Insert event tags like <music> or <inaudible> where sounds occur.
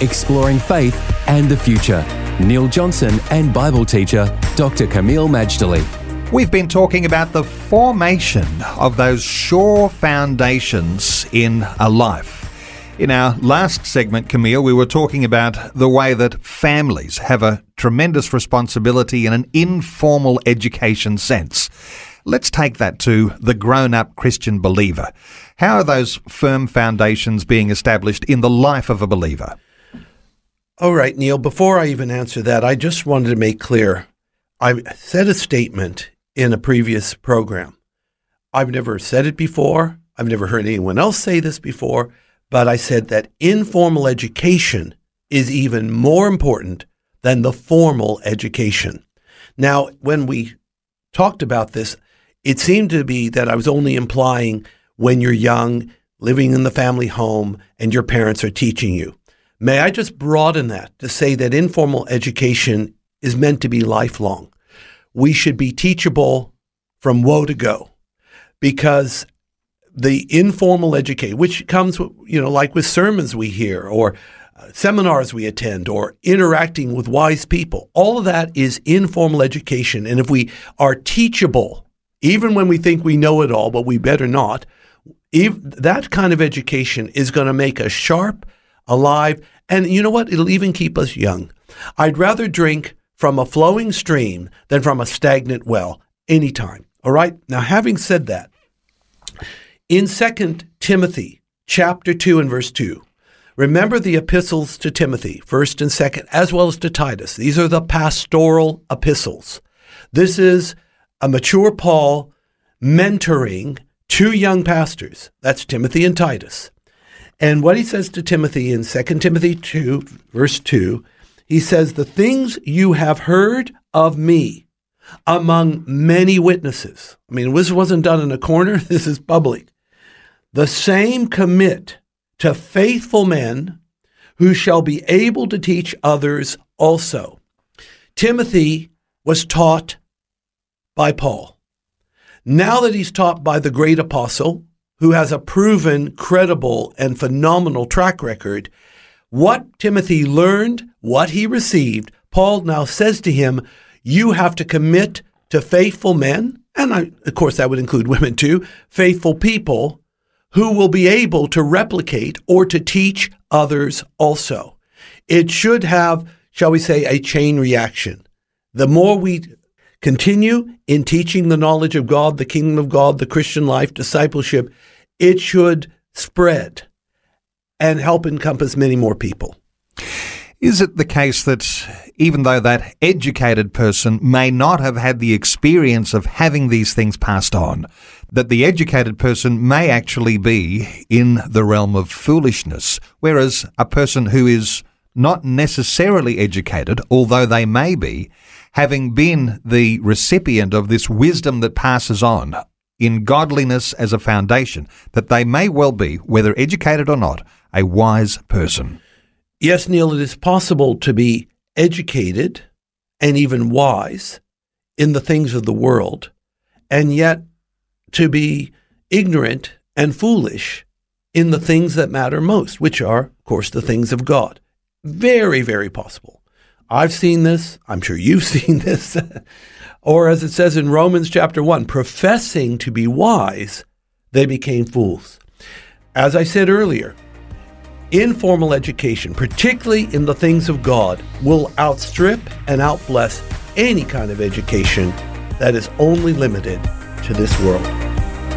exploring faith and the future. Neil Johnson and Bible teacher Dr. Kameel Majdali. We've been talking about the formation of those sure foundations in a life. In our last segment, Kameel, we were talking about the way that families have a tremendous responsibility in an informal education sense. Let's take that to the grown up Christian believer. How are those firm foundations being established in the life of a believer? All right, Neil, before I even answer that, I just wanted to make clear I said a statement in a previous program. I've never said it before. I've never heard anyone else say this before, but I said that informal education is even more important than the formal education. Now, when we talked about this, it seemed to be that I was only implying when you're young, living in the family home, and your parents are teaching you. May I just broaden that to say that informal education is meant to be lifelong. We should be teachable from woe to go because the informal education, which comes, you know, like with sermons we hear or uh, seminars we attend or interacting with wise people, all of that is informal education. And if we are teachable, even when we think we know it all, but we better not, that kind of education is going to make us sharp alive. And you know what? It'll even keep us young. I'd rather drink from a flowing stream than from a stagnant well anytime. All right? Now, having said that, in 2 Timothy chapter 2 and verse 2, remember the epistles to Timothy, 1st and 2nd, as well as to Titus. These are the pastoral epistles. This is a mature Paul mentoring two young pastors. That's Timothy and Titus. And what he says to Timothy in 2 Timothy 2, verse 2, he says, The things you have heard of me among many witnesses. I mean, this wasn't done in a corner, <laughs> this is public. The same commit to faithful men who shall be able to teach others also. Timothy was taught by Paul. Now that he's taught by the great apostle, who has a proven, credible, and phenomenal track record, what Timothy learned, what he received, Paul now says to him, You have to commit to faithful men, and I, of course that would include <laughs> women too, faithful people who will be able to replicate or to teach others also. It should have, shall we say, a chain reaction. The more we continue in teaching the knowledge of God, the kingdom of God, the Christian life, discipleship, it should spread and help encompass many more people. Is it the case that even though that educated person may not have had the experience of having these things passed on, that the educated person may actually be in the realm of foolishness, whereas a person who is not necessarily educated, although they may be, having been the recipient of this wisdom that passes on in godliness as a foundation, that they may well be, whether educated or not, a wise person. Yes, Neil, it is possible to be educated and even wise in the things of the world, and yet to be ignorant and foolish in the things that matter most, which are, of course, the things of God. Very, very possible. I've seen this. I'm sure you've <laughs> seen this. or as it says in Romans chapter 1, professing to be wise, they became fools. As I said earlier, informal education, particularly in the things of God, will outstrip and outbless any kind of education that is only limited to this world.